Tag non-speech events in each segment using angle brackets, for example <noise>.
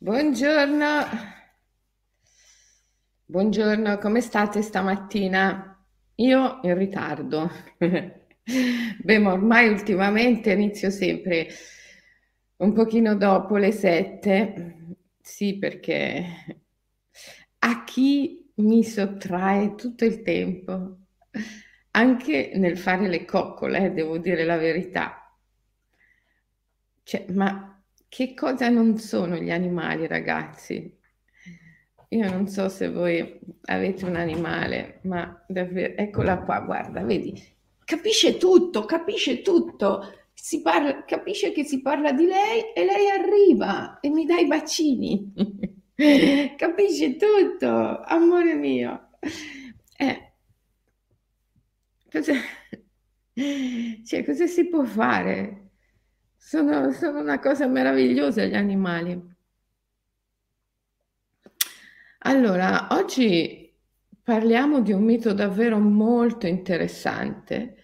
Buongiorno, buongiorno, come state stamattina? Io in ritardo. <laughs> Beh, ma ormai ultimamente inizio sempre un pochino dopo le sette. Sì, perché a chi mi sottrae tutto il tempo, anche nel fare le coccole, eh, devo dire la verità. Cioè, ma che cosa non sono gli animali, ragazzi? Io non so se voi avete un animale, ma davvero, eccola qua, guarda, vedi, capisce tutto, capisce tutto. Parla, capisce che si parla di lei e lei arriva e mi dà i bacini. <laughs> capisce tutto, amore mio. Eh, cosa, cioè, cosa si può fare? Sono, sono una cosa meravigliosa gli animali. Allora, oggi parliamo di un mito davvero molto interessante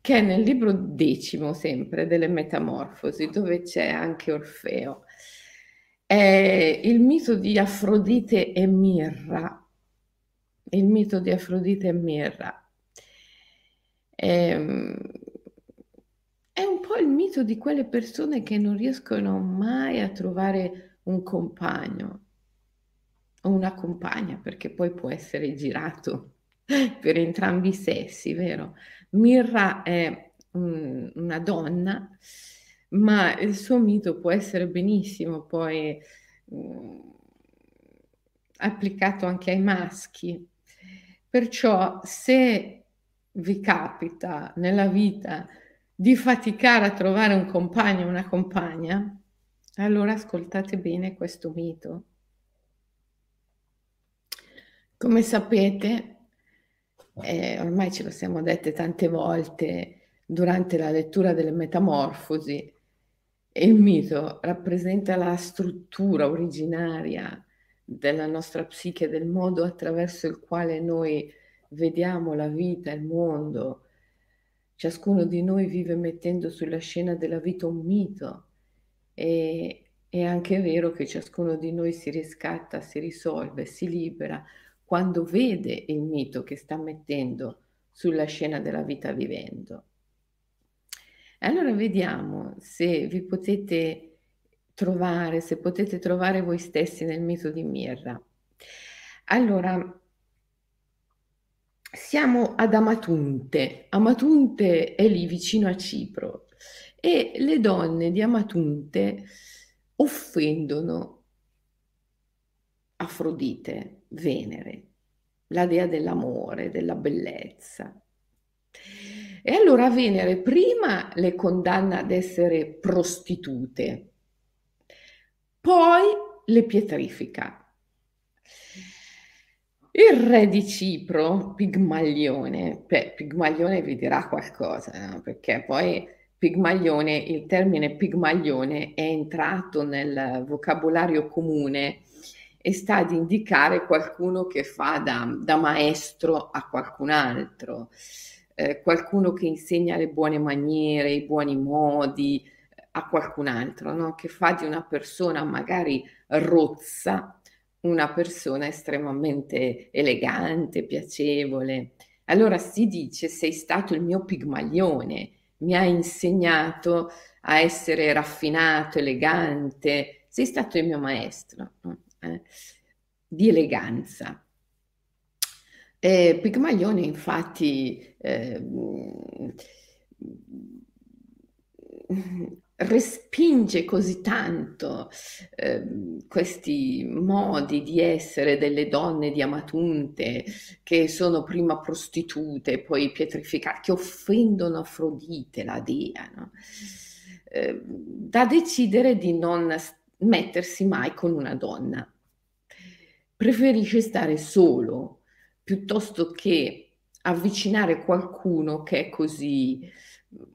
che è nel libro decimo sempre delle Metamorfosi, dove c'è anche Orfeo. È il mito di Afrodite e Mirra. Il mito di Afrodite e Mirra. Ehm, è un po' il mito di quelle persone che non riescono mai a trovare un compagno o una compagna, perché poi può essere girato <laughs> per entrambi i sessi, vero? Mirra è un, una donna, ma il suo mito può essere benissimo poi mh, mm, applicato anche ai maschi. Perciò se vi capita nella vita di faticare a trovare un compagno o una compagna, allora ascoltate bene questo mito. Come sapete, eh, ormai ce lo siamo dette tante volte durante la lettura delle Metamorfosi, il mito rappresenta la struttura originaria della nostra psiche, del modo attraverso il quale noi vediamo la vita, il mondo, Ciascuno di noi vive mettendo sulla scena della vita un mito e è anche vero che ciascuno di noi si riscatta, si risolve, si libera quando vede il mito che sta mettendo sulla scena della vita vivendo. Allora vediamo se vi potete trovare, se potete trovare voi stessi nel mito di Mirra. Allora, siamo ad Amatunte. Amatunte è lì vicino a Cipro e le donne di Amatunte offendono Afrodite, Venere, la dea dell'amore, della bellezza. E allora Venere prima le condanna ad essere prostitute, poi le pietrifica il re di Cipro, Pigmaglione, beh, Pigmaglione vi dirà qualcosa, no? perché poi Pigmaglione, il termine Pigmaglione è entrato nel vocabolario comune e sta ad indicare qualcuno che fa da, da maestro a qualcun altro, eh, qualcuno che insegna le buone maniere, i buoni modi a qualcun altro, no? che fa di una persona magari rozza una persona estremamente elegante, piacevole. Allora si dice sei stato il mio pigmaglione, mi hai insegnato a essere raffinato, elegante, sei stato il mio maestro eh, di eleganza. E Pigmaglione infatti eh, respinge così tanto eh, questi modi di essere delle donne di Amatunte che sono prima prostitute, poi pietrificate, che offendono Afrodite, la dea, no? eh, da decidere di non mettersi mai con una donna. Preferisce stare solo piuttosto che avvicinare qualcuno che è così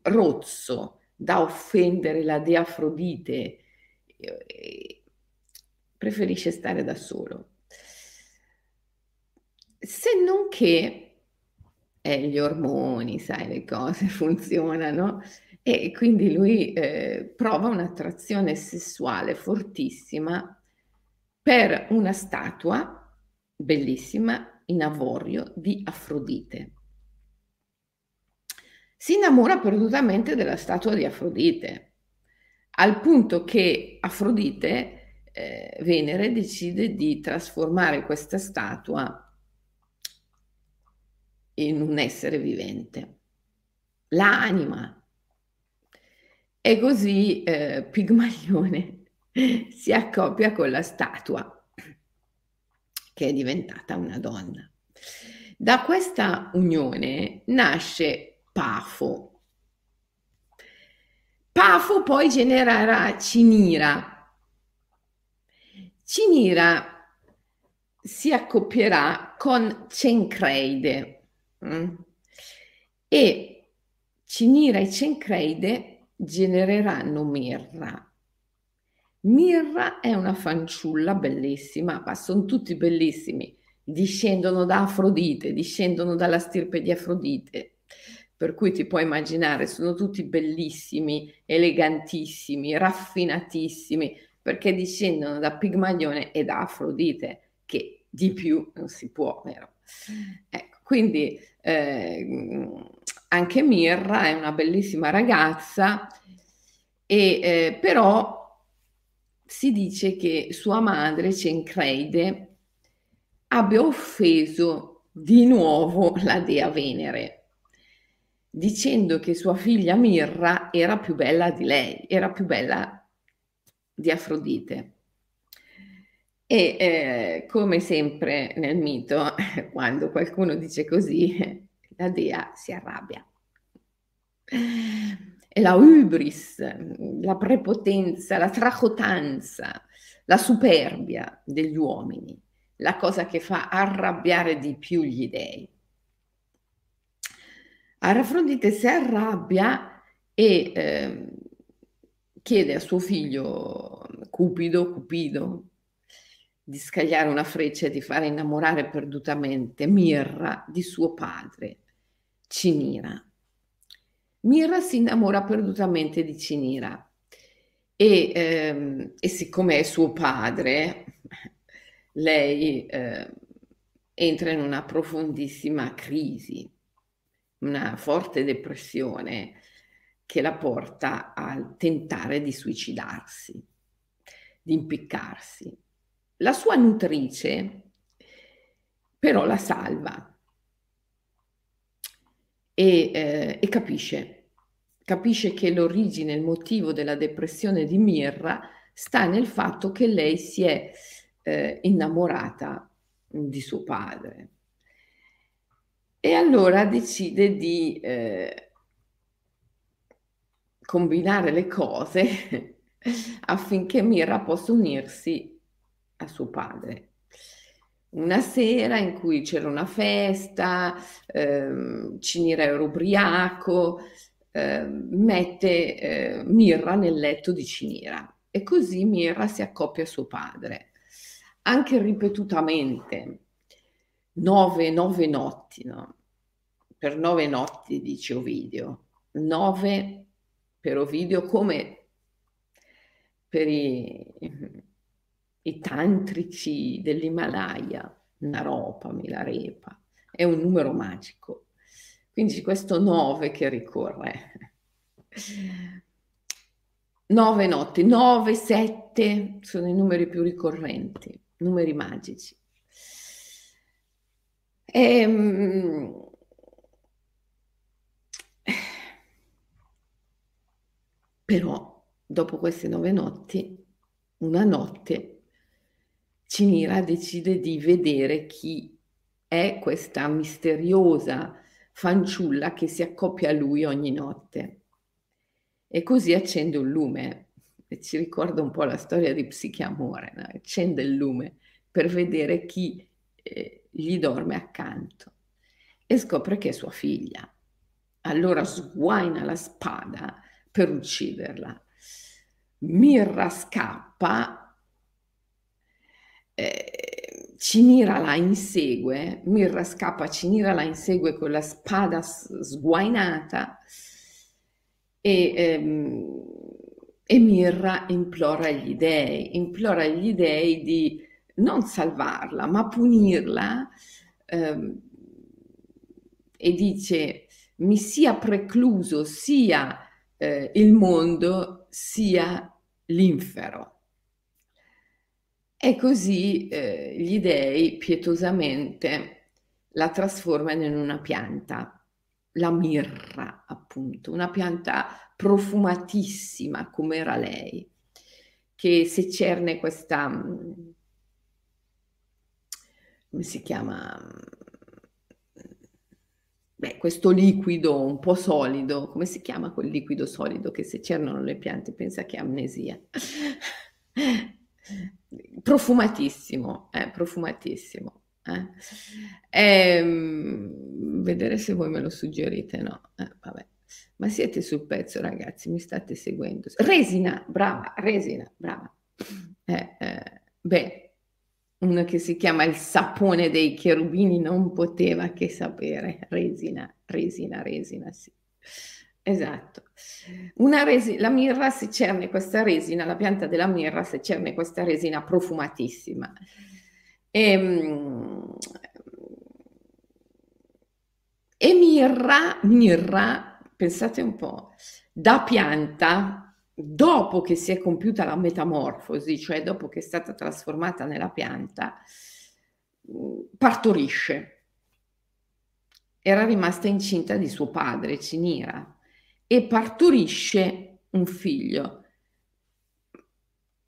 rozzo, da offendere la dea Afrodite, preferisce stare da solo. Se non che eh, gli ormoni, sai, le cose <laughs> funzionano e quindi lui eh, prova un'attrazione sessuale fortissima per una statua bellissima in avorio di Afrodite. Si innamora perdutamente della statua di Afrodite, al punto che Afrodite, eh, Venere, decide di trasformare questa statua in un essere vivente, l'anima. E così eh, Pigmalione <laughs> si accoppia con la statua che è diventata una donna. Da questa unione nasce Pafo. Pafo poi genererà Cinira. Cinira si accoppierà con Cencreide mm? e Cinira e Cencreide genereranno Mirra. Mirra è una fanciulla bellissima, ma sono tutti bellissimi, discendono da Afrodite, discendono dalla stirpe di Afrodite, per cui ti puoi immaginare, sono tutti bellissimi, elegantissimi, raffinatissimi, perché discendono da Pigmalione e da Afrodite, che di più non si può, vero? Ecco, quindi eh, anche Mirra è una bellissima ragazza, e, eh, però si dice che sua madre, Cencreide, abbia offeso di nuovo la dea Venere, dicendo che sua figlia Mirra era più bella di lei, era più bella di Afrodite. E eh, come sempre nel mito, <laughs> quando qualcuno dice così, <laughs> la dea si arrabbia è la hubris, la prepotenza, la tracotanza, la superbia degli uomini, la cosa che fa arrabbiare di più gli dei. Arafrodite si arrabbia e eh, chiede a suo figlio Cupido, Cupido, di scagliare una freccia e di fare innamorare perdutamente Mirra di suo padre, Cinira. Mira si innamora perdutamente di Cinira e, ehm, e siccome è suo padre, lei eh, entra in una profondissima crisi, una forte depressione che la porta a tentare di suicidarsi, di impiccarsi. La sua nutrice però la salva e, eh, e capisce, capisce che l'origine, il motivo della depressione di Mirra sta nel fatto che lei si è eh, innamorata di suo padre. E allora decide di eh, combinare le cose <laughs> affinché Mirra possa unirsi a suo padre. Una sera in cui c'era una festa, ehm, Cinira era ubriaco, eh, mette eh, Mirra nel letto di Cinira e così Mirra si accoppia a suo padre, anche ripetutamente, nove, nove notti, no? per nove notti dice Ovidio, nove per Ovidio come per i i tantrici dell'Himalaya, Naropa, Milarepa, è un numero magico. Quindi questo 9 che ricorre. 9 notti, 9, 7 sono i numeri più ricorrenti, numeri magici. Ehm, però dopo queste nove notti, una notte Cinira decide di vedere chi è questa misteriosa fanciulla che si accoppia a lui ogni notte. E così accende un lume. E ci ricorda un po' la storia di Psichiamore, no? accende il lume per vedere chi eh, gli dorme accanto e scopre che è sua figlia. Allora sguaina la spada per ucciderla. Mirra scappa eh, Cinira la insegue, Mirra scappa, Cinira la insegue con la spada sguainata e, ehm, e Mirra implora gli dei, implora gli dei di non salvarla, ma punirla ehm, e dice mi sia precluso sia eh, il mondo sia l'infero. E così eh, gli dei pietosamente la trasformano in una pianta, la mirra appunto, una pianta profumatissima come era lei, che se cerne questa, come si chiama, beh, questo liquido un po' solido, come si chiama quel liquido solido che se cernono le piante pensa che è amnesia? <laughs> profumatissimo, eh, profumatissimo. Eh. Ehm, vedere se voi me lo suggerite, no? Eh, vabbè. Ma siete sul pezzo, ragazzi, mi state seguendo. Resina, brava, resina, brava. Eh, eh, beh, uno che si chiama il sapone dei cherubini non poteva che sapere. Resina, resina, resina, sì. Esatto. Resi- la mirra si cerne questa resina, la pianta della mirra si cerne questa resina profumatissima. E, ehm, e mirra, mirra, pensate un po', da pianta, dopo che si è compiuta la metamorfosi, cioè dopo che è stata trasformata nella pianta, partorisce. Era rimasta incinta di suo padre, Cinira e partorisce un figlio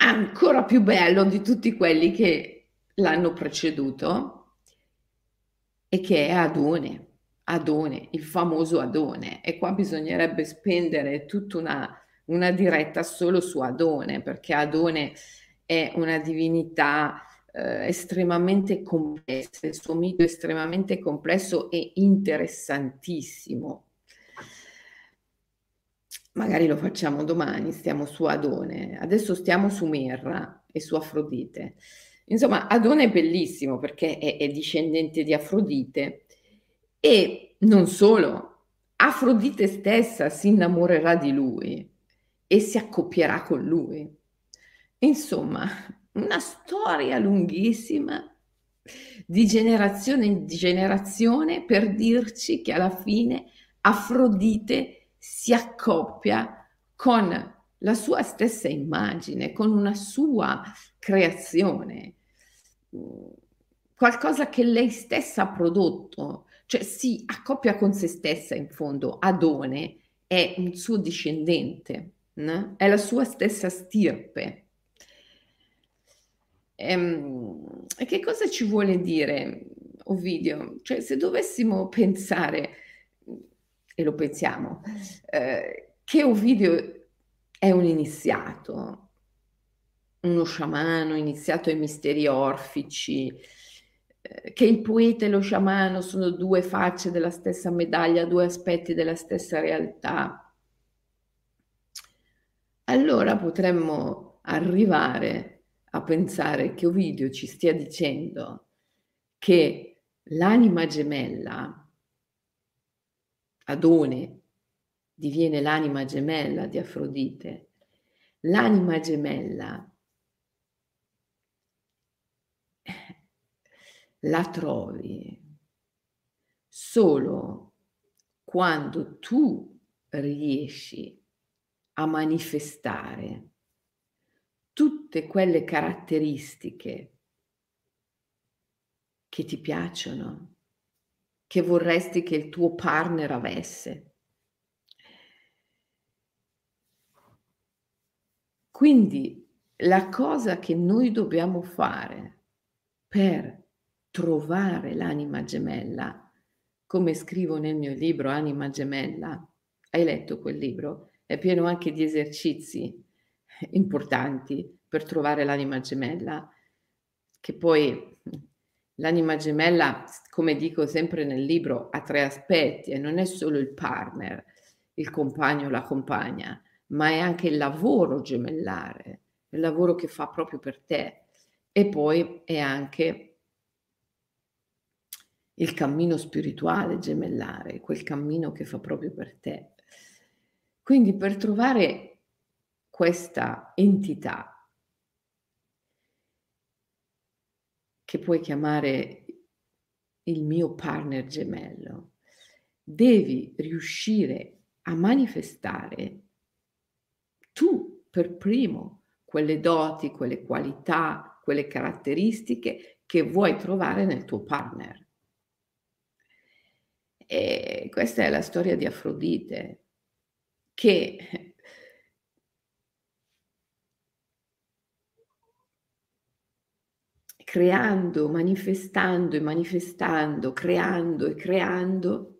ancora più bello di tutti quelli che l'hanno preceduto e che è Adone, Adone, il famoso Adone. E qua bisognerebbe spendere tutta una, una diretta solo su Adone, perché Adone è una divinità eh, estremamente complessa, il suo mito è estremamente complesso e interessantissimo. Magari lo facciamo domani, stiamo su Adone, adesso stiamo su Merra e su Afrodite. Insomma, Adone è bellissimo perché è, è discendente di Afrodite e non solo, Afrodite stessa si innamorerà di lui e si accoppierà con lui. Insomma, una storia lunghissima di generazione in generazione per dirci che alla fine Afrodite si accoppia con la sua stessa immagine, con una sua creazione, qualcosa che lei stessa ha prodotto, cioè si accoppia con se stessa in fondo. Adone è un suo discendente, no? è la sua stessa stirpe. Ehm, e che cosa ci vuole dire Ovidio? Cioè, se dovessimo pensare e lo pensiamo, eh, che Ovidio è un iniziato, uno sciamano iniziato ai misteri orfici, eh, che il poeta e lo sciamano sono due facce della stessa medaglia, due aspetti della stessa realtà. Allora potremmo arrivare a pensare che Ovidio ci stia dicendo che l'anima gemella Adone diviene l'anima gemella di Afrodite. L'anima gemella la trovi solo quando tu riesci a manifestare tutte quelle caratteristiche che ti piacciono, che vorresti che il tuo partner avesse. Quindi la cosa che noi dobbiamo fare per trovare l'anima gemella, come scrivo nel mio libro Anima gemella, hai letto quel libro? È pieno anche di esercizi <laughs> importanti per trovare l'anima gemella, che poi L'anima gemella, come dico sempre nel libro, ha tre aspetti e non è solo il partner, il compagno o la compagna, ma è anche il lavoro gemellare, il lavoro che fa proprio per te. E poi è anche il cammino spirituale gemellare, quel cammino che fa proprio per te. Quindi per trovare questa entità che puoi chiamare il mio partner gemello, devi riuscire a manifestare tu per primo quelle doti, quelle qualità, quelle caratteristiche che vuoi trovare nel tuo partner. E questa è la storia di Afrodite, che creando, manifestando e manifestando, creando e creando,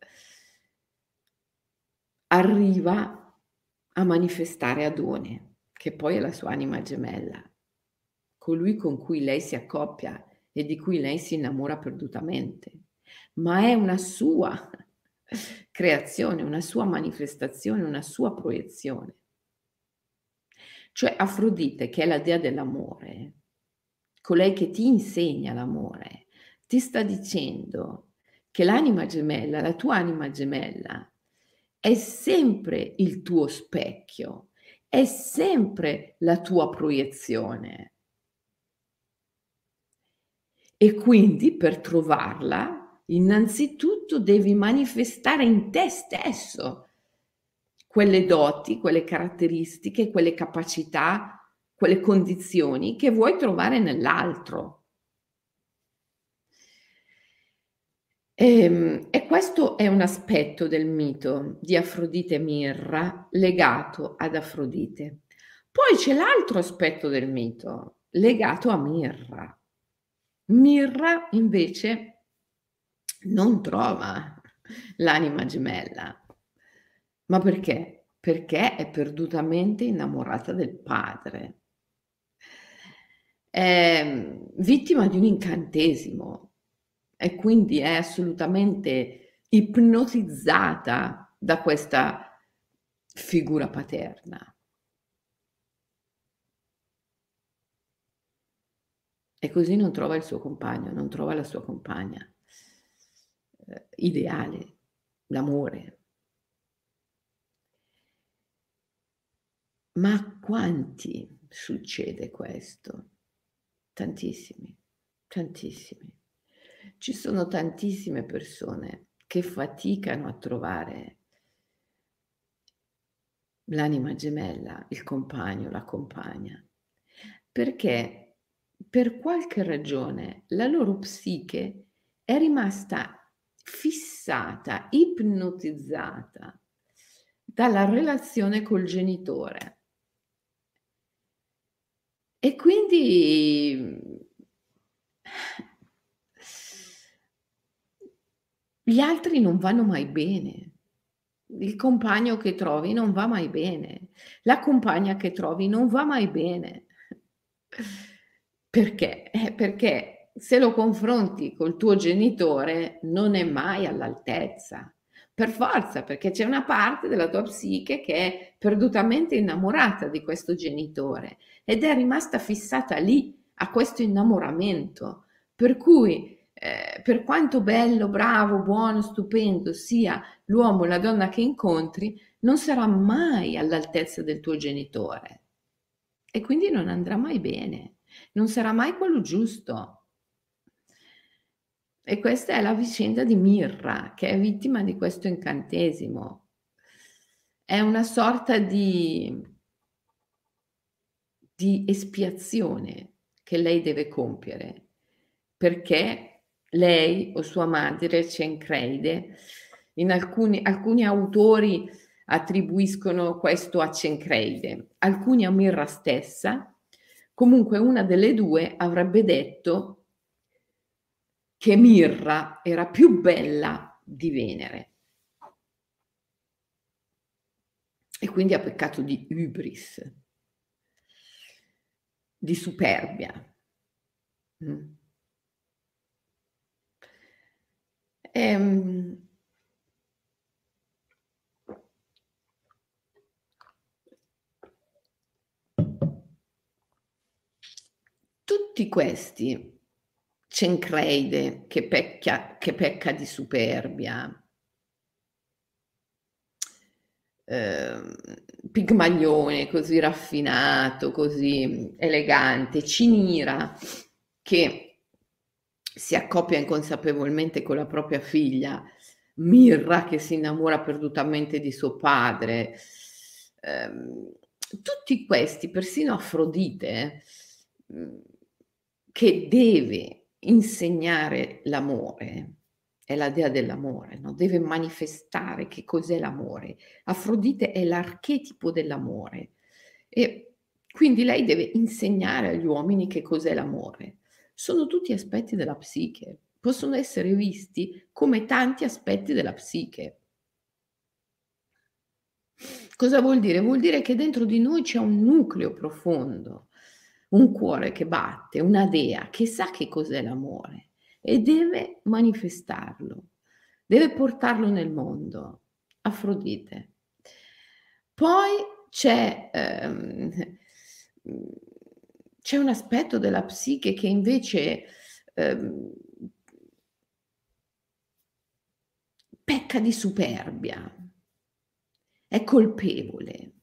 arriva a manifestare Adone, che poi è la sua anima gemella, colui con cui lei si accoppia e di cui lei si innamora perdutamente, ma è una sua creazione, una sua manifestazione, una sua proiezione. Cioè Afrodite, che è la dea dell'amore, colei che ti insegna l'amore, ti sta dicendo che l'anima gemella, la tua anima gemella, è sempre il tuo specchio, è sempre la tua proiezione. E quindi per trovarla, innanzitutto devi manifestare in te stesso quelle doti, quelle caratteristiche, quelle capacità, quelle condizioni che vuoi trovare nell'altro. E, ehm, e, questo è un aspetto del mito di Afrodite Mirra legato ad Afrodite. Poi c'è l'altro aspetto del mito legato a Mirra. Mirra invece non trova l'anima gemella. Ma perché? Perché è perdutamente innamorata del padre è vittima di un incantesimo e quindi è assolutamente ipnotizzata da questa figura paterna. E così non trova il suo compagno, non trova la sua compagna eh, ideale, l'amore. Ma a quanti succede questo? Tantissimi, tantissimi. Ci sono tantissime persone che faticano a trovare l'anima gemella, il compagno, la compagna, perché per qualche ragione la loro psiche è rimasta fissata, ipnotizzata dalla relazione col genitore. E quindi gli altri non vanno mai bene. Il compagno che trovi non va mai bene. La compagna che trovi non va mai bene. Perché? Eh, perché se lo confronti col tuo genitore non è mai all'altezza. Per forza, perché c'è una parte della tua psiche che è perdutamente innamorata di questo genitore ed è rimasta fissata lì a questo innamoramento. Per cui, eh, per quanto bello, bravo, buono, stupendo sia l'uomo o la donna che incontri, non sarà mai all'altezza del tuo genitore. E quindi non andrà mai bene, non sarà mai quello giusto. E questa è la vicenda di Mirra, che è vittima di questo incantesimo. È una sorta di, di espiazione che lei deve compiere, perché lei o sua madre, Cencreide, in alcuni, alcuni autori attribuiscono questo a Cencreide, alcuni a Mirra stessa, comunque una delle due avrebbe detto che Mirra era più bella di Venere. E quindi ha peccato di hubris, di superbia. Mm. Ehm, tutti questi Cencreide che, pecchia, che pecca di superbia, eh, Pigmaglione così raffinato, così elegante, Cinira che si accoppia inconsapevolmente con la propria figlia, Mirra che si innamora perdutamente di suo padre. Ehm, tutti questi, persino Afrodite, eh, che deve insegnare l'amore, è la dea dell'amore, no? deve manifestare che cos'è l'amore. Afrodite è l'archetipo dell'amore e quindi lei deve insegnare agli uomini che cos'è l'amore. Sono tutti aspetti della psiche, possono essere visti come tanti aspetti della psiche. Cosa vuol dire? Vuol dire che dentro di noi c'è un nucleo profondo, un cuore che batte, una dea che sa che cos'è l'amore e deve manifestarlo, deve portarlo nel mondo. Afrodite. Poi c'è, ehm, c'è un aspetto della psiche che invece ehm, pecca di superbia, è colpevole,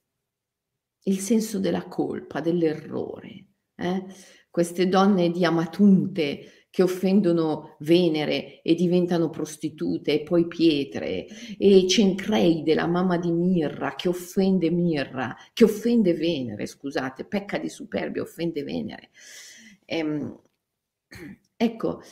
il senso della colpa, dell'errore. Eh? Queste donne di Amatunte che offendono Venere e diventano prostitute e poi pietre, e Cencreide, la mamma di Mirra, che offende Mirra, che offende Venere, scusate, pecca di superbia, offende Venere. Ehm, ecco,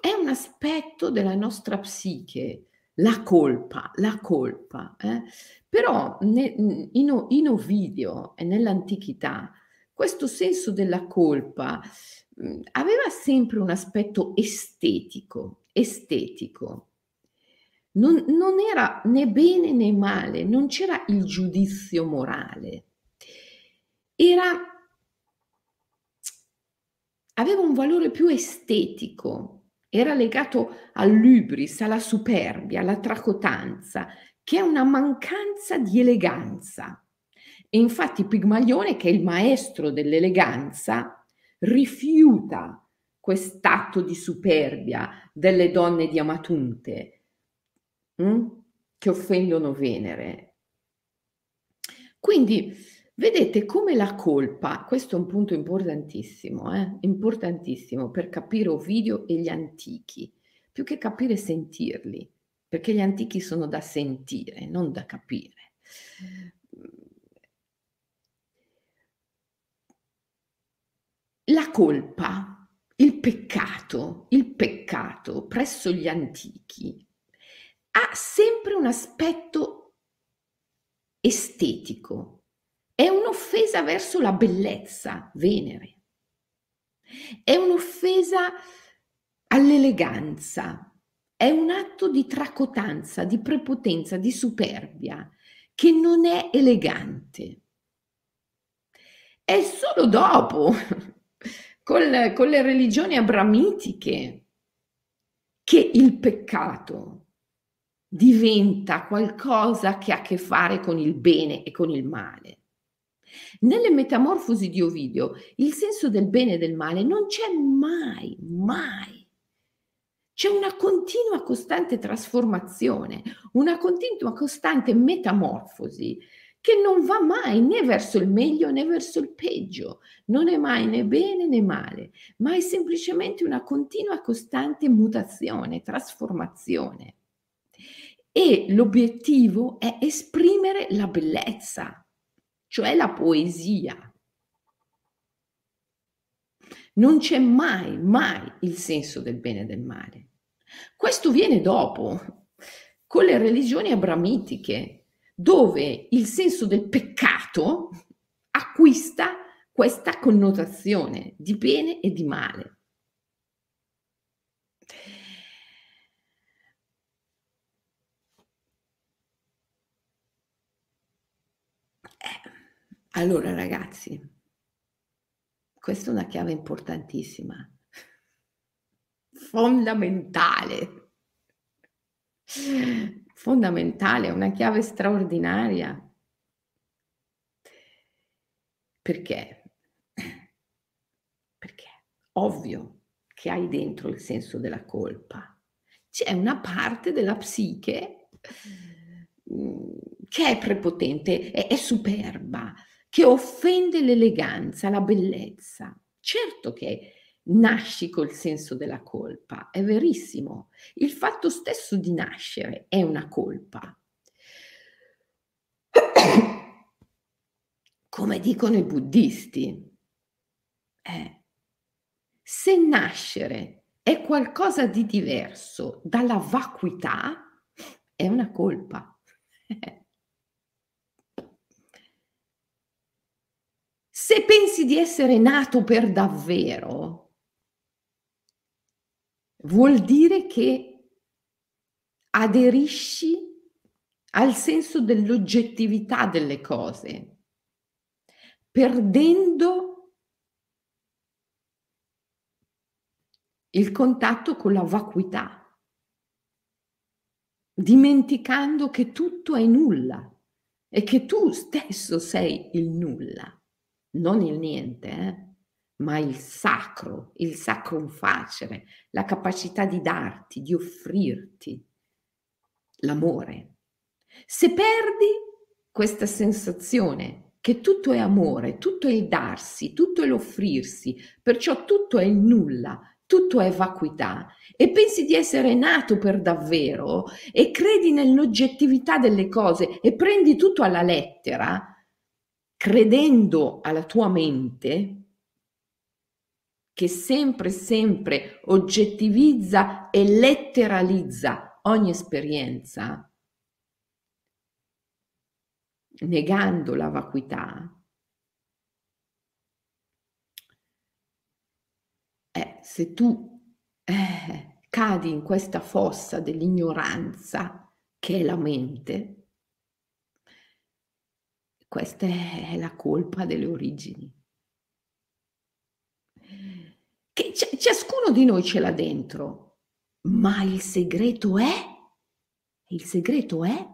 è un aspetto della nostra psiche, la colpa, la colpa. Eh? Però in, in Ovidio e nell'antichità questo senso della colpa Mhmm, aveva sempre un aspetto estetico, estetico. Non, non era né bene né male, non c'era il giudizio morale. Era, aveva un valore più estetico, era legato all'ubris, alla superbia, alla tracotanza, che è una mancanza di eleganza. E infatti Pigmalione, che è il maestro dell'eleganza, rifiuta quest'atto di superbia delle donne di Amatunte hm? che offendono Venere. Quindi vedete come la colpa, questo è un punto importantissimo, eh? importantissimo per capire Ovidio e gli antichi, più che capire sentirli, perché gli antichi sono da sentire, non da capire. La colpa, il peccato, il peccato presso gli antichi ha sempre un aspetto estetico, è un'offesa verso la bellezza, Venere, è un'offesa all'eleganza, è un atto di tracotanza, di prepotenza, di superbia, che non è elegante. È solo dopo con, con le religioni abramitiche che il peccato diventa qualcosa che ha a che fare con il bene e con il male. Nelle metamorfosi di Ovidio il senso del bene e del male non c'è mai, mai. C'è una continua costante trasformazione, una continua costante metamorfosi che non va mai né verso il meglio né verso il peggio, non è mai né bene né male, ma è semplicemente una continua costante mutazione, trasformazione. E l'obiettivo è esprimere la bellezza, cioè la poesia. Non c'è mai, mai il senso del bene e del male. Questo viene dopo, con le religioni abramitiche, dove il senso del peccato acquista questa connotazione di bene e di male. Eh, allora ragazzi, questa è una chiave importantissima, fondamentale fondamentale, una chiave straordinaria. Perché? Perché ovvio che hai dentro il senso della colpa. C'è una parte della psiche mm, che è prepotente, è, è superba, che offende l'eleganza, la bellezza. Certo che nasci col senso della colpa. È verissimo. Il fatto stesso di nascere è una colpa. <coughs> Come dicono i buddisti, eh, se nascere è qualcosa di diverso dalla vacuità, è una colpa. <laughs> Se pensi di essere nato per davvero, vuol dire che aderisci al senso dell'oggettività delle cose, perdendo il contatto con la vacuità, dimenticando che tutto è nulla e che tu stesso sei il nulla non il niente, eh? Ma il sacro, il sacrum facere, la capacità di darti, di offrirti l'amore. Se perdi questa sensazione che tutto è amore, tutto è il darsi, tutto è l'offrirsi, perciò tutto è il nulla, tutto è vacuità e pensi di essere nato per davvero e credi nell'oggettività delle cose e prendi tutto alla lettera, credendo alla tua mente che sempre, sempre oggettivizza e letteralizza ogni esperienza, negando la vacuità, eh, se tu eh, cadi in questa fossa dell'ignoranza che è la mente, questa è la colpa delle origini. Che ciascuno di noi ce l'ha dentro, ma il segreto è, il segreto è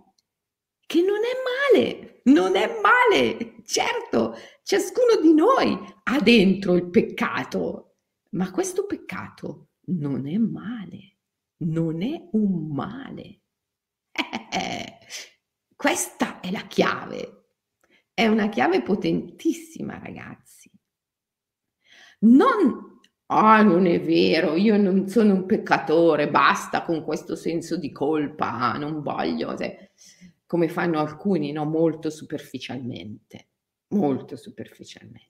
che non è male, non è male. Certo, ciascuno di noi ha dentro il peccato, ma questo peccato non è male, non è un male. <laughs> Questa è la chiave è una chiave potentissima, ragazzi. Non, ah, non è vero, io non sono un peccatore, basta con questo senso di colpa, non voglio, cioè, come fanno alcuni, no? Molto superficialmente, molto superficialmente.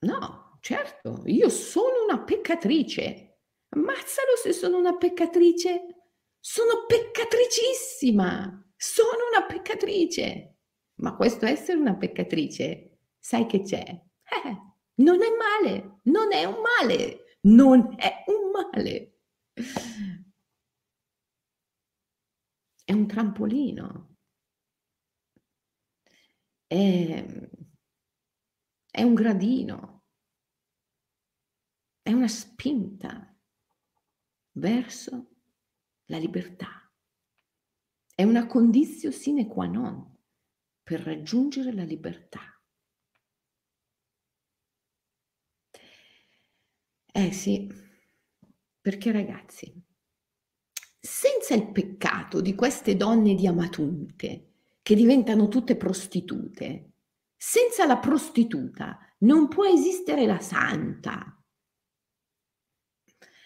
No, certo, io sono una peccatrice. Ammazzalo se sono una peccatrice. Sono peccatricissima. Sono una peccatrice. Ma questo essere una peccatrice, sai che c'è? Eh, non è male, non è un male, non è un male. È un trampolino. È, è un gradino. È una spinta verso la libertà. È una condizione sine qua non per raggiungere la libertà. Eh sì, perché ragazzi, senza il peccato di queste donne di Amatunte che diventano tutte prostitute, senza la prostituta non può esistere la santa.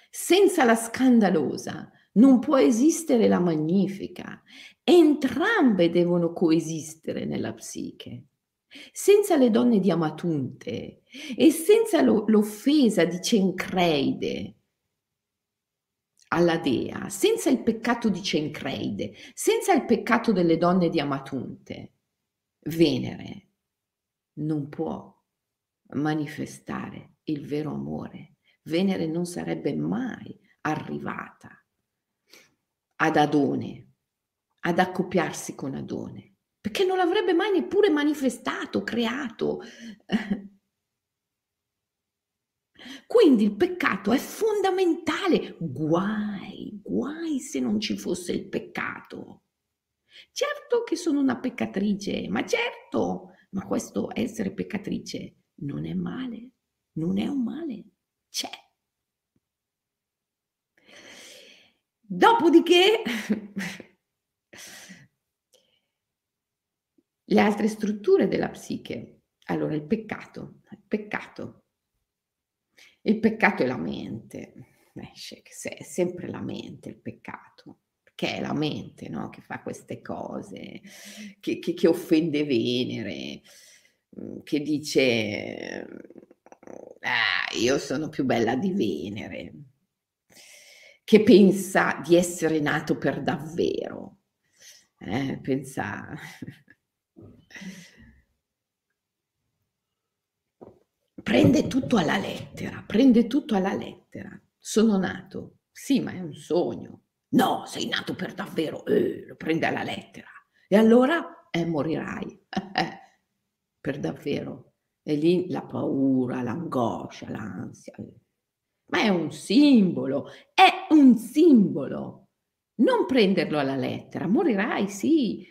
Senza la scandalosa non può esistere la magnifica. Entrambe devono coesistere nella psiche. Senza le donne di Amatunte e senza lo, l'offesa di Cencreide alla dea, senza il peccato di Cencreide, senza il peccato delle donne di Amatunte, Venere non può manifestare il vero amore. Venere non sarebbe mai arrivata ad Adone, ad accoppiarsi con Adone, perché non l'avrebbe mai neppure manifestato, creato. <laughs> Quindi il peccato è fondamentale. Guai, guai se non ci fosse il peccato. Certo che sono una peccatrice, ma certo, ma questo essere peccatrice non è male, non è un male, c'è. Dopodiché <laughs> le altre strutture della psiche. Allora, il peccato. Il peccato. Il peccato è la mente, è sempre la mente il peccato, perché è la mente no? che fa queste cose, che, che, che offende Venere, mm, che dice ah, io sono più bella di Venere, che pensa di essere nato per davvero. Eh, pensa... prende tutto alla lettera, prende tutto alla lettera. Sono nato, sì, ma è un sogno. No, sei nato per davvero, eh, lo prende alla lettera. E allora, eh, morirai, <laughs> per davvero. E lì la paura, l'angoscia, l'ansia. Ma è un simbolo, è un simbolo. Non prenderlo alla lettera, morirai, sì,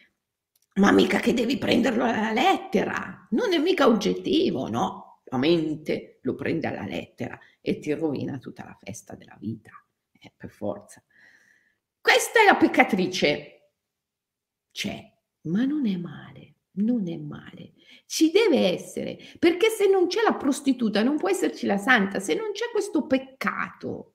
ma mica che devi prenderlo alla lettera, non è mica oggettivo, no? la mente lo prende alla lettera e ti rovina tutta la festa della vita, eh, per forza. Questa è la peccatrice. C'è, ma non è male, non è male. Ci deve essere, perché se non c'è la prostituta non può esserci la santa, se non c'è questo peccato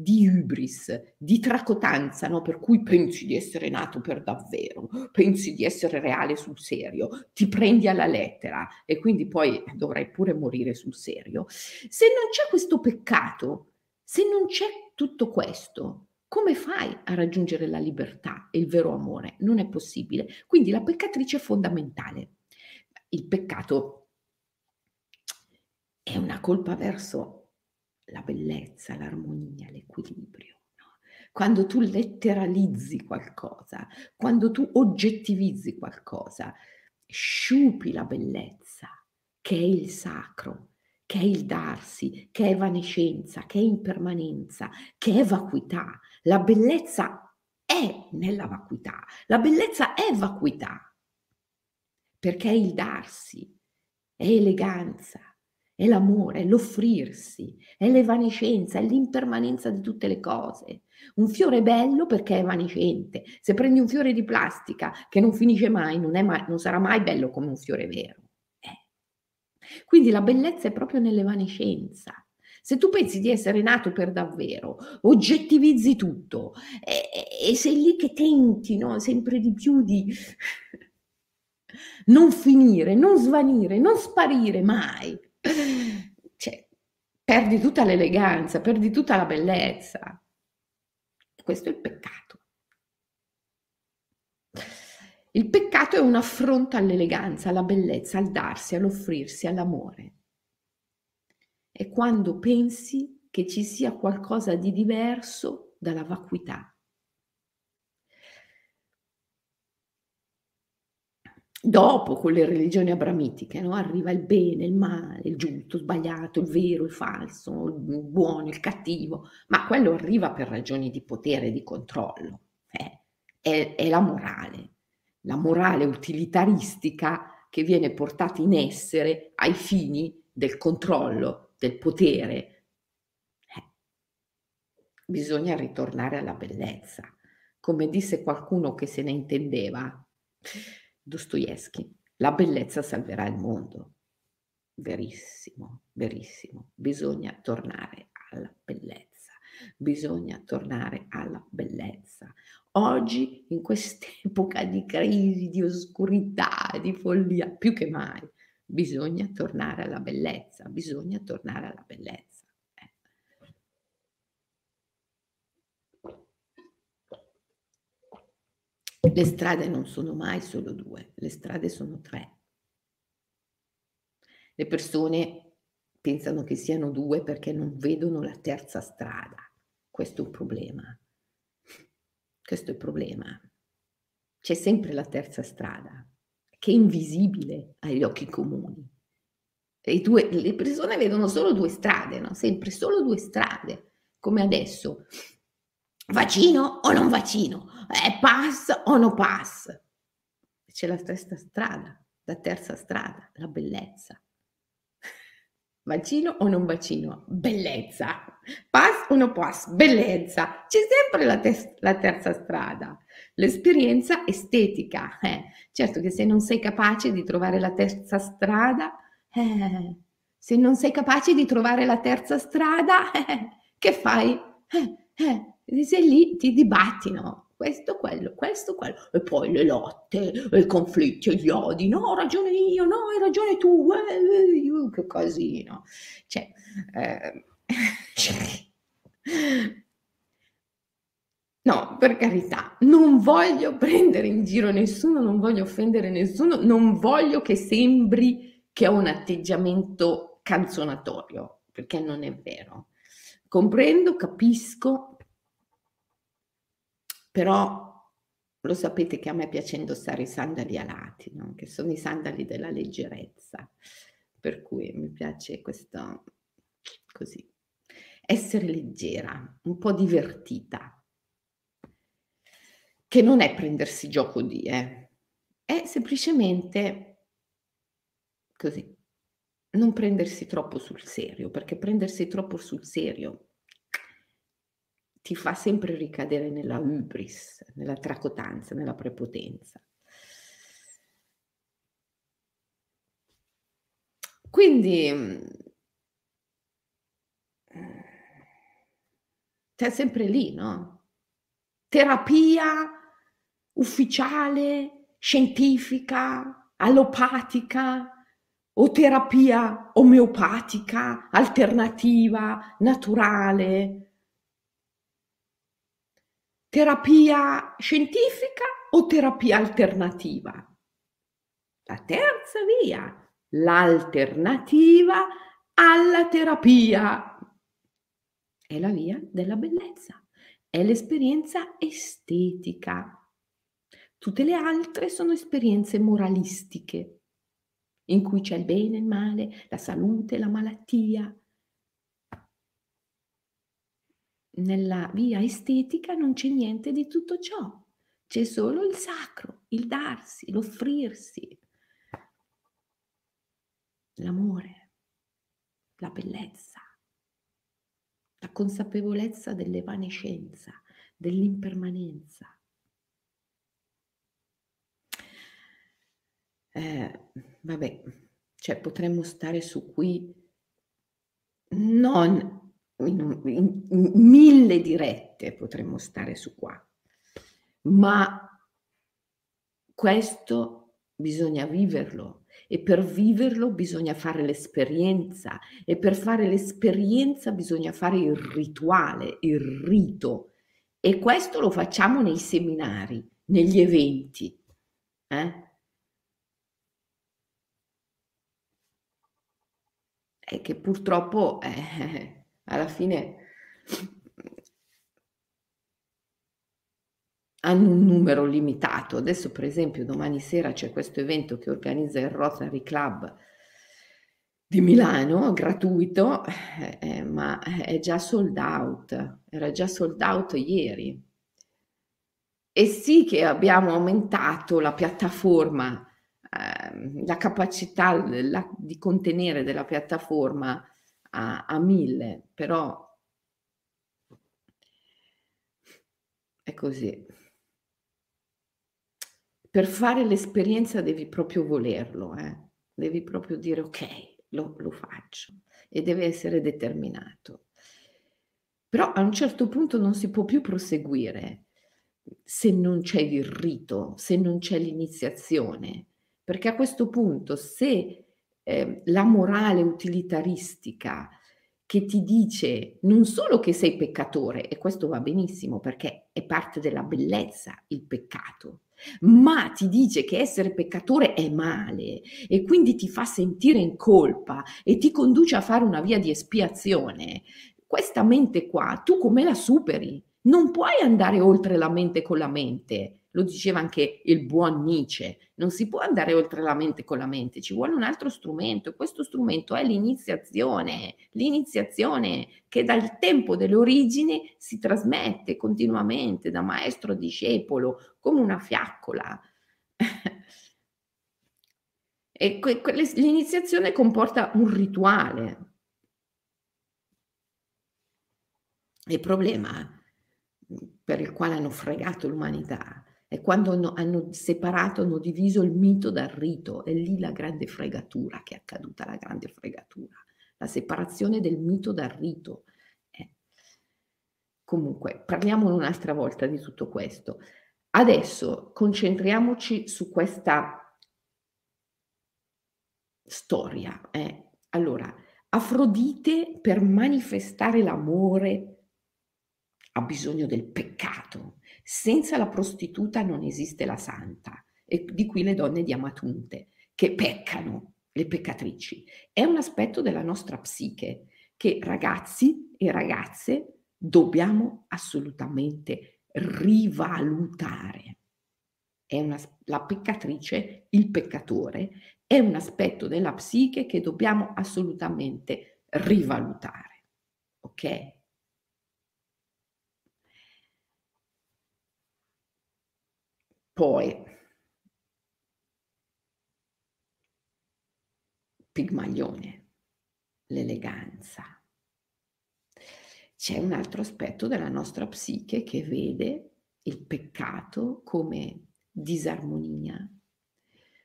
di hubris, di tracotanza, no? per cui pensi di essere nato per davvero, pensi di essere reale sul serio, ti prendi alla lettera e quindi poi dovrai pure morire sul serio. Se non c'è questo peccato, se non c'è tutto questo, come fai a raggiungere la libertà e il vero amore? Non è possibile. Quindi la peccatrice è fondamentale. Il peccato è una colpa verso la bellezza, l'armonia, l'equilibrio. No? Quando tu letteralizzi qualcosa, quando tu oggettivizzi qualcosa, sciupi la bellezza, che è il sacro, che è il darsi, che è evanescenza, che è impermanenza, che è vacuità. La bellezza è nella vacuità, la bellezza è vacuità, perché è il darsi, è eleganza, è l'amore, è l'offrirsi, è l'evanescenza, è l'impermanenza di tutte le cose. Un fiore è bello perché è evanescente. Se prendi un fiore di plastica che non finisce mai, non, mai, non sarà mai bello come un fiore vero. Eh. Quindi la bellezza è proprio nell'evanescenza. Se tu pensi di essere nato per davvero, oggettivizzi tutto e, e sei lì che tenti no, sempre di più di <laughs> non finire, non svanire, non sparire mai cioè, perdi tutta l'eleganza, perdi tutta la bellezza. questo è il peccato. Il peccato è un affronto all'eleganza, alla bellezza, al darsi, all'offrirsi, all'amore. È quando pensi che ci sia qualcosa di diverso dalla vacuità. Dopo con le religioni abramitiche, no? arriva il bene, il male, il giusto, il sbagliato, il vero, il falso, il buono, il cattivo, ma quello arriva per ragioni di potere e di controllo. Eh? È, è la morale, la morale utilitaristica che viene portata in essere ai fini del controllo, del potere. Eh. Bisogna ritornare alla bellezza, come disse qualcuno che se ne intendeva. Dostoevsky, la bellezza salverà il mondo. Verissimo, verissimo. Bisogna tornare alla bellezza. Bisogna tornare alla bellezza. Oggi, in quest'epoca di crisi, di oscurità, di follia, più che mai, bisogna tornare alla bellezza, bisogna tornare alla bellezza. Le strade non sono mai solo due, le strade sono tre. Le persone pensano che siano due perché non vedono la terza strada. Questo è un problema. Questo è il problema. C'è sempre la terza strada, che è invisibile agli occhi comuni. Due, le persone vedono solo due strade, no? sempre solo due strade, come adesso. Vaccino o non vaccino? È pass o no pass? C'è la terza strada, la terza strada, la bellezza. <laughs> Vaccino o non vaccino? Bellezza. Pass o no pass? Bellezza. C'è sempre la, te- la terza strada, l'esperienza estetica. Eh, certo che se non sei capace di trovare la terza strada, eh, Se non sei capace di trovare la terza strada, <laughs> eh, che fai? Eh, eh, sei lì, ti dibatti, no? Questo, quello, questo, quello. E poi le lotte, i conflitti, gli odi. No, ho ragione io, no, hai ragione tu. Eh, eh, che casino. Cioè, eh, <laughs> No, per carità, non voglio prendere in giro nessuno, non voglio offendere nessuno, non voglio che sembri che ho un atteggiamento canzonatorio, perché non è vero. Comprendo, capisco, però lo sapete che a me piace indossare i sandali alati, no? che sono i sandali della leggerezza, per cui mi piace questo così. Essere leggera, un po' divertita, che non è prendersi gioco di, eh. è semplicemente così, non prendersi troppo sul serio, perché prendersi troppo sul serio ti fa sempre ricadere nella hubris, nella tracotanza, nella prepotenza. Quindi c'è sempre lì, no? Terapia ufficiale, scientifica, allopatica o terapia omeopatica, alternativa, naturale? Terapia scientifica o terapia alternativa? La terza via, l'alternativa alla terapia, è la via della bellezza, è l'esperienza estetica. Tutte le altre sono esperienze moralistiche, in cui c'è il bene, il male, la salute, la malattia. Nella via estetica non c'è niente di tutto ciò, c'è solo il sacro, il darsi, l'offrirsi, l'amore, la bellezza, la consapevolezza dell'evanescenza, dell'impermanenza. eh, vabbè, cioè potremmo stare su qui non in, in, in mille dirette, potremmo stare su qua, ma questo bisogna viverlo e per viverlo bisogna fare l'esperienza e per fare l'esperienza bisogna fare il rituale, il rito e questo lo facciamo nei seminari, negli eventi. Eh? e che purtroppo eh, alla fine hanno un numero limitato. Adesso, per esempio, domani sera c'è questo evento che organizza il Rotary Club di Milano, gratuito, eh, eh ma è già sold out, era già sold out ieri. E sì che abbiamo aumentato la piattaforma Ehm, la capacità la, di contenere della piattaforma a, a mille, però è così. Per fare l'esperienza devi proprio volerlo, eh? devi proprio dire ok, lo, lo faccio e deve essere determinato. Però a un certo punto non si può più proseguire se non c'è il rito, se non c'è l'iniziazione, perché a questo punto se eh, la morale utilitaristica che ti dice non solo che sei peccatore, e questo va benissimo perché è parte della bellezza il peccato, ma ti dice che essere peccatore è male e quindi ti fa sentire in colpa e ti conduce a fare una via di espiazione, questa mente qua, tu come la superi? Non puoi andare oltre la mente con la mente, lo diceva anche il buon Nietzsche, non si può andare oltre la mente con la mente, ci vuole un altro strumento e questo strumento è l'iniziazione, l'iniziazione che dal tempo delle origini si trasmette continuamente da maestro a discepolo come una fiaccola. <laughs> e que- que- l'iniziazione comporta un rituale. Il problema per il quale hanno fregato l'umanità è quando hanno, hanno, separato, hanno diviso il mito dal rito, è lì la grande fregatura che è accaduta, la grande fregatura. la separazione del mito dal rito. Eh. Comunque, parliamo un'altra volta di tutto questo. Adesso concentriamoci su questa storia. Eh. Allora, Afrodite per manifestare l'amore ha bisogno del peccato. Senza la prostituta non esiste la santa. E di qui le donne di Amatunte, che peccano, le peccatrici. È un aspetto della nostra psiche che ragazzi e ragazze dobbiamo assolutamente rivalutare. Una, la peccatrice, il peccatore, è un aspetto della psiche che dobbiamo assolutamente rivalutare. Ok? Poi, Pigmaglione, l'eleganza. C'è un altro aspetto della nostra psiche che vede il peccato come disarmonia,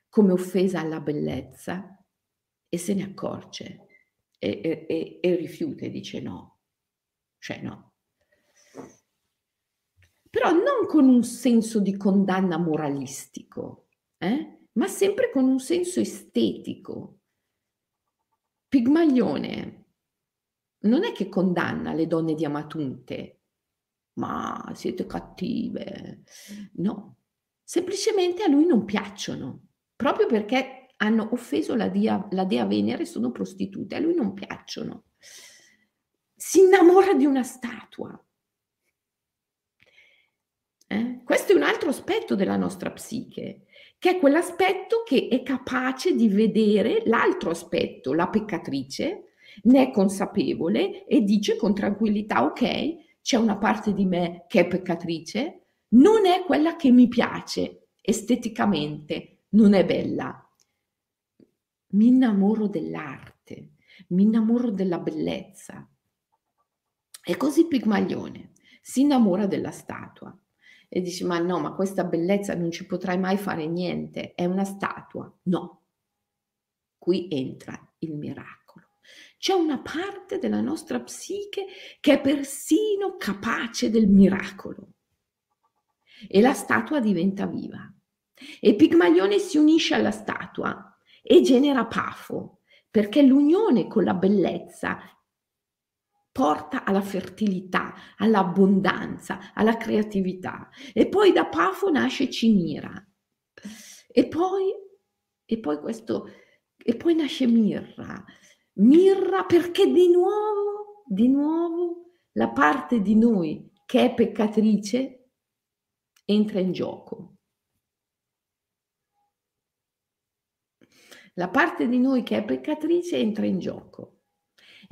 come offesa alla bellezza e se ne accorge e, e, e rifiuta e dice no, cioè no però non con un senso di condanna moralistico, eh? ma sempre con un senso estetico. Pigmaglione non è che condanna le donne di Amatunte, ma siete cattive. No, semplicemente a lui non piacciono, proprio perché hanno offeso la, dia, la dea Venere, sono prostitute, a lui non piacciono. Si innamora di una statua, eh? Questo è un altro aspetto della nostra psiche, che è quell'aspetto che è capace di vedere l'altro aspetto, la peccatrice, ne è consapevole e dice con tranquillità, ok, c'è una parte di me che è peccatrice, non è quella che mi piace esteticamente, non è bella. Mi innamoro dell'arte, mi innamoro della bellezza. E così Pigmaglione si innamora della statua e dici ma no, ma questa bellezza non ci potrai mai fare niente, è una statua. No, qui entra il miracolo. C'è una parte della nostra psiche che è persino capace del miracolo e la statua diventa viva. E Pigmalione si unisce alla statua e genera Pafo, perché l'unione con la bellezza porta alla fertilità, all'abbondanza, alla creatività. E poi da Pafo nasce Cinira. E poi, e poi questo, e poi nasce Mirra. Mirra perché di nuovo, di nuovo, la parte di noi che è peccatrice entra in gioco. La parte di noi che è peccatrice entra in gioco.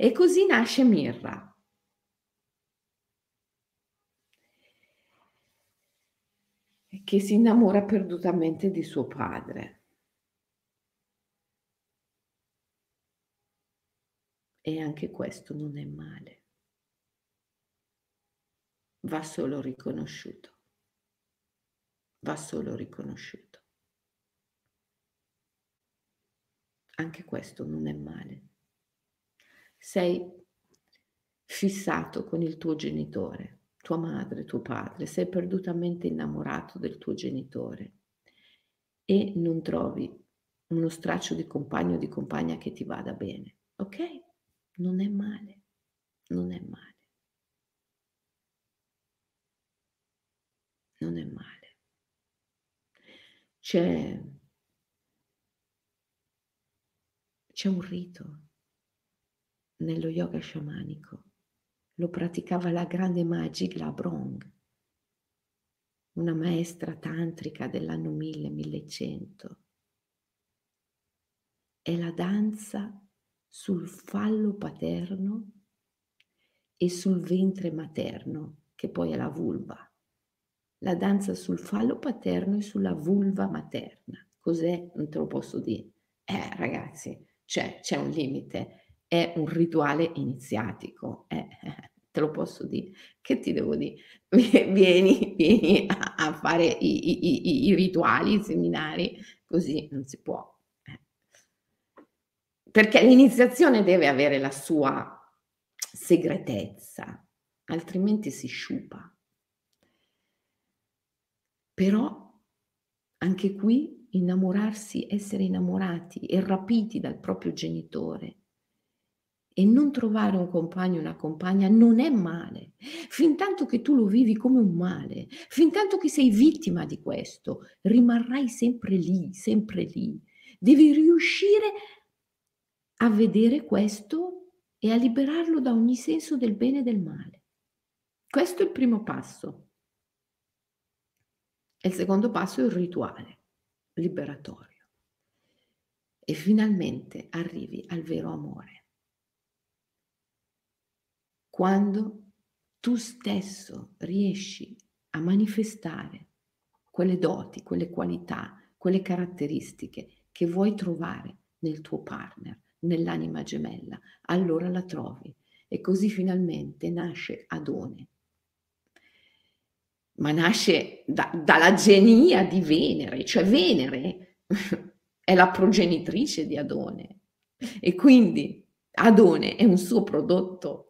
E così nasce Mirra. che si innamora perdutamente di suo padre. E anche questo non è male. Va solo riconosciuto. Va solo riconosciuto. Anche questo non è male sei fissato con il tuo genitore, tua madre, tuo padre, sei perdutamente innamorato del tuo genitore e non trovi uno straccio di compagno o di compagna che ti vada bene. Ok? Non è male, non è male. Non è male. C'è, c'è un rito nello yoga sciamanico. Lo praticava la grande Magig Labrong, una maestra tantrica dell'anno 1000-1100. È la danza sul fallo paterno e sul ventre materno, che poi è la vulva. La danza sul fallo paterno e sulla vulva materna. Cos'è? Non te lo posso dire. Eh, ragazzi, c'è, c'è un limite è un rituale iniziatico, eh, <laughs> te lo posso dire, che ti devo dire? <laughs> Vieni, vieni a, a fare i, i, i, rituali, i seminari, così non si può. Eh. perché l'iniziazione deve avere la sua segretezza, altrimenti si sciupa. Però anche qui innamorarsi, essere innamorati e rapiti dal proprio genitore e non trovare un compagno o una compagna non è male, fin tanto che tu lo vivi come un male, fin tanto che sei vittima di questo, rimarrai sempre lì, sempre lì. Devi riuscire a vedere questo e a liberarlo da ogni senso del bene e del male. Questo è il primo passo. E il secondo passo è il rituale liberatorio. E finalmente arrivi al vero amore quando tu stesso riesci a manifestare quelle doti, quelle qualità, quelle caratteristiche che vuoi trovare nel tuo partner, nell'anima gemella, allora la trovi e così finalmente nasce Adone. Ma nasce da, dalla genia di Venere, cioè Venere <laughs> è la progenitrice di Adone e quindi Adone è un suo prodotto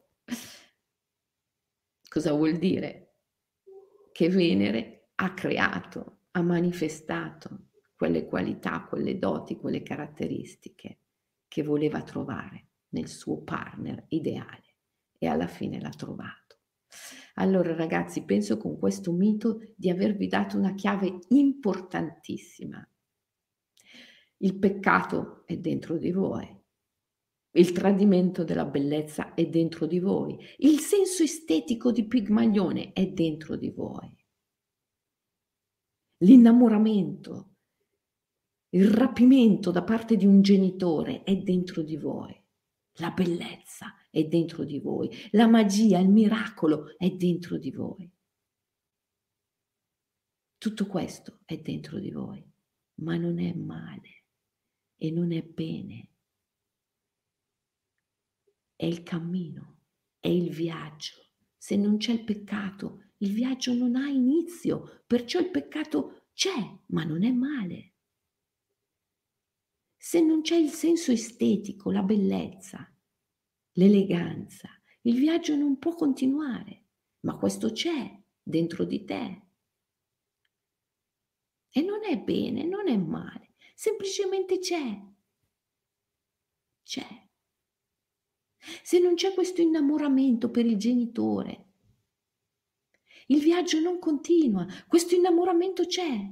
Cosa vuol dire? Che Venere ha creato, ha manifestato quelle qualità, quelle doti, quelle caratteristiche che voleva trovare nel suo partner ideale e alla fine l'ha trovato. Allora ragazzi, penso con questo mito di avervi dato una chiave importantissima. Il peccato è dentro di voi, il tradimento della bellezza è dentro di voi. Il senso estetico di Pigmaglione è dentro di voi. L'innamoramento, il rapimento da parte di un genitore è dentro di voi. La bellezza è dentro di voi. La magia, il miracolo è dentro di voi. Tutto questo è dentro di voi, ma non è male e non è bene è il cammino, è il viaggio. Se non c'è il peccato, il viaggio non ha inizio, perciò il peccato c'è, ma non è male. Se non c'è il senso estetico, la bellezza, l'eleganza, il viaggio non può continuare, ma questo c'è dentro di te. E non è bene, non è male, semplicemente c'è. C'è. Se non c'è questo innamoramento per il genitore, il viaggio non continua, questo innamoramento c'è.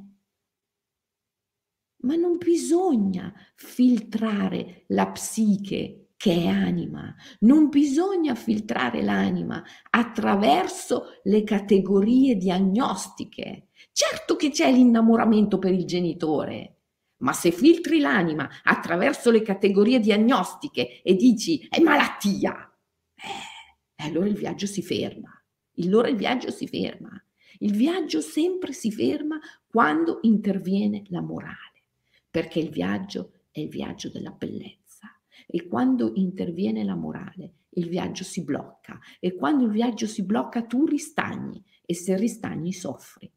Ma non bisogna filtrare la psiche che è anima, non bisogna filtrare l'anima attraverso le categorie diagnostiche. Certo che c'è l'innamoramento per il genitore, ma se filtri l'anima attraverso le categorie diagnostiche e dici è malattia, eh, allora il viaggio si ferma. Allora il viaggio si ferma. Il viaggio sempre si ferma quando interviene la morale, perché il viaggio è il viaggio della bellezza e quando interviene la morale il viaggio si blocca e quando il viaggio si blocca tu ristagni e se ristagni soffri.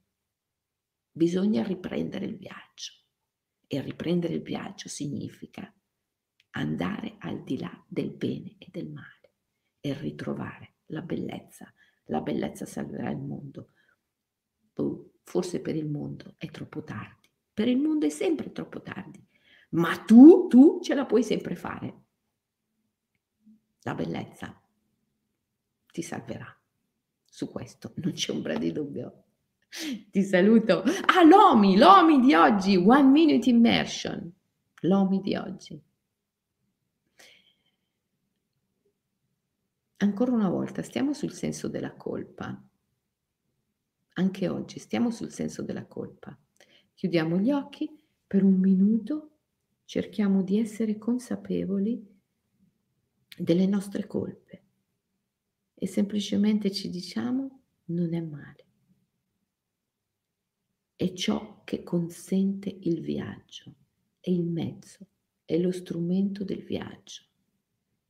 Bisogna riprendere il viaggio. E riprendere il viaggio significa andare al di là del bene e del male e ritrovare la bellezza. La bellezza salverà il mondo. Forse per il mondo è troppo tardi. Per il mondo è sempre troppo tardi. Ma tu, tu ce la puoi sempre fare. La bellezza ti salverà. Su questo non c'è ombra di dubbio. Ti saluto. Ah, l'OMI, l'OMI di oggi, One Minute Immersion. L'OMI di oggi. Ancora una volta, stiamo sul senso della colpa. Anche oggi stiamo sul senso della colpa. Chiudiamo gli occhi per un minuto, cerchiamo di essere consapevoli delle nostre colpe e semplicemente ci diciamo non è male è ciò che consente il viaggio, è il mezzo, è lo strumento del viaggio.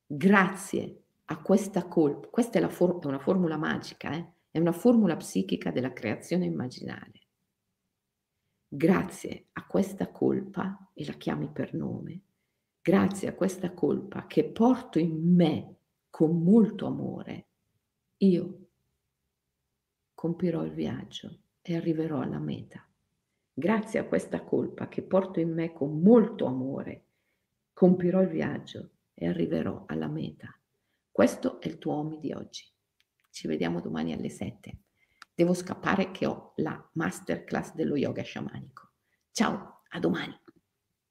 Grazie a questa colpa, questa è, for- è una formula magica, eh? è una formula psichica della creazione immaginale. Grazie a questa colpa, e la chiami per nome, grazie a questa colpa che porto in me con molto amore, io compirò il viaggio e arriverò alla meta. Grazie a questa colpa che porto in me con molto amore, compirò il viaggio e arriverò alla meta. Questo è il tuo Omi di oggi. Ci vediamo domani alle 7. Devo scappare che ho la masterclass dello yoga sciamanico. Ciao, a domani.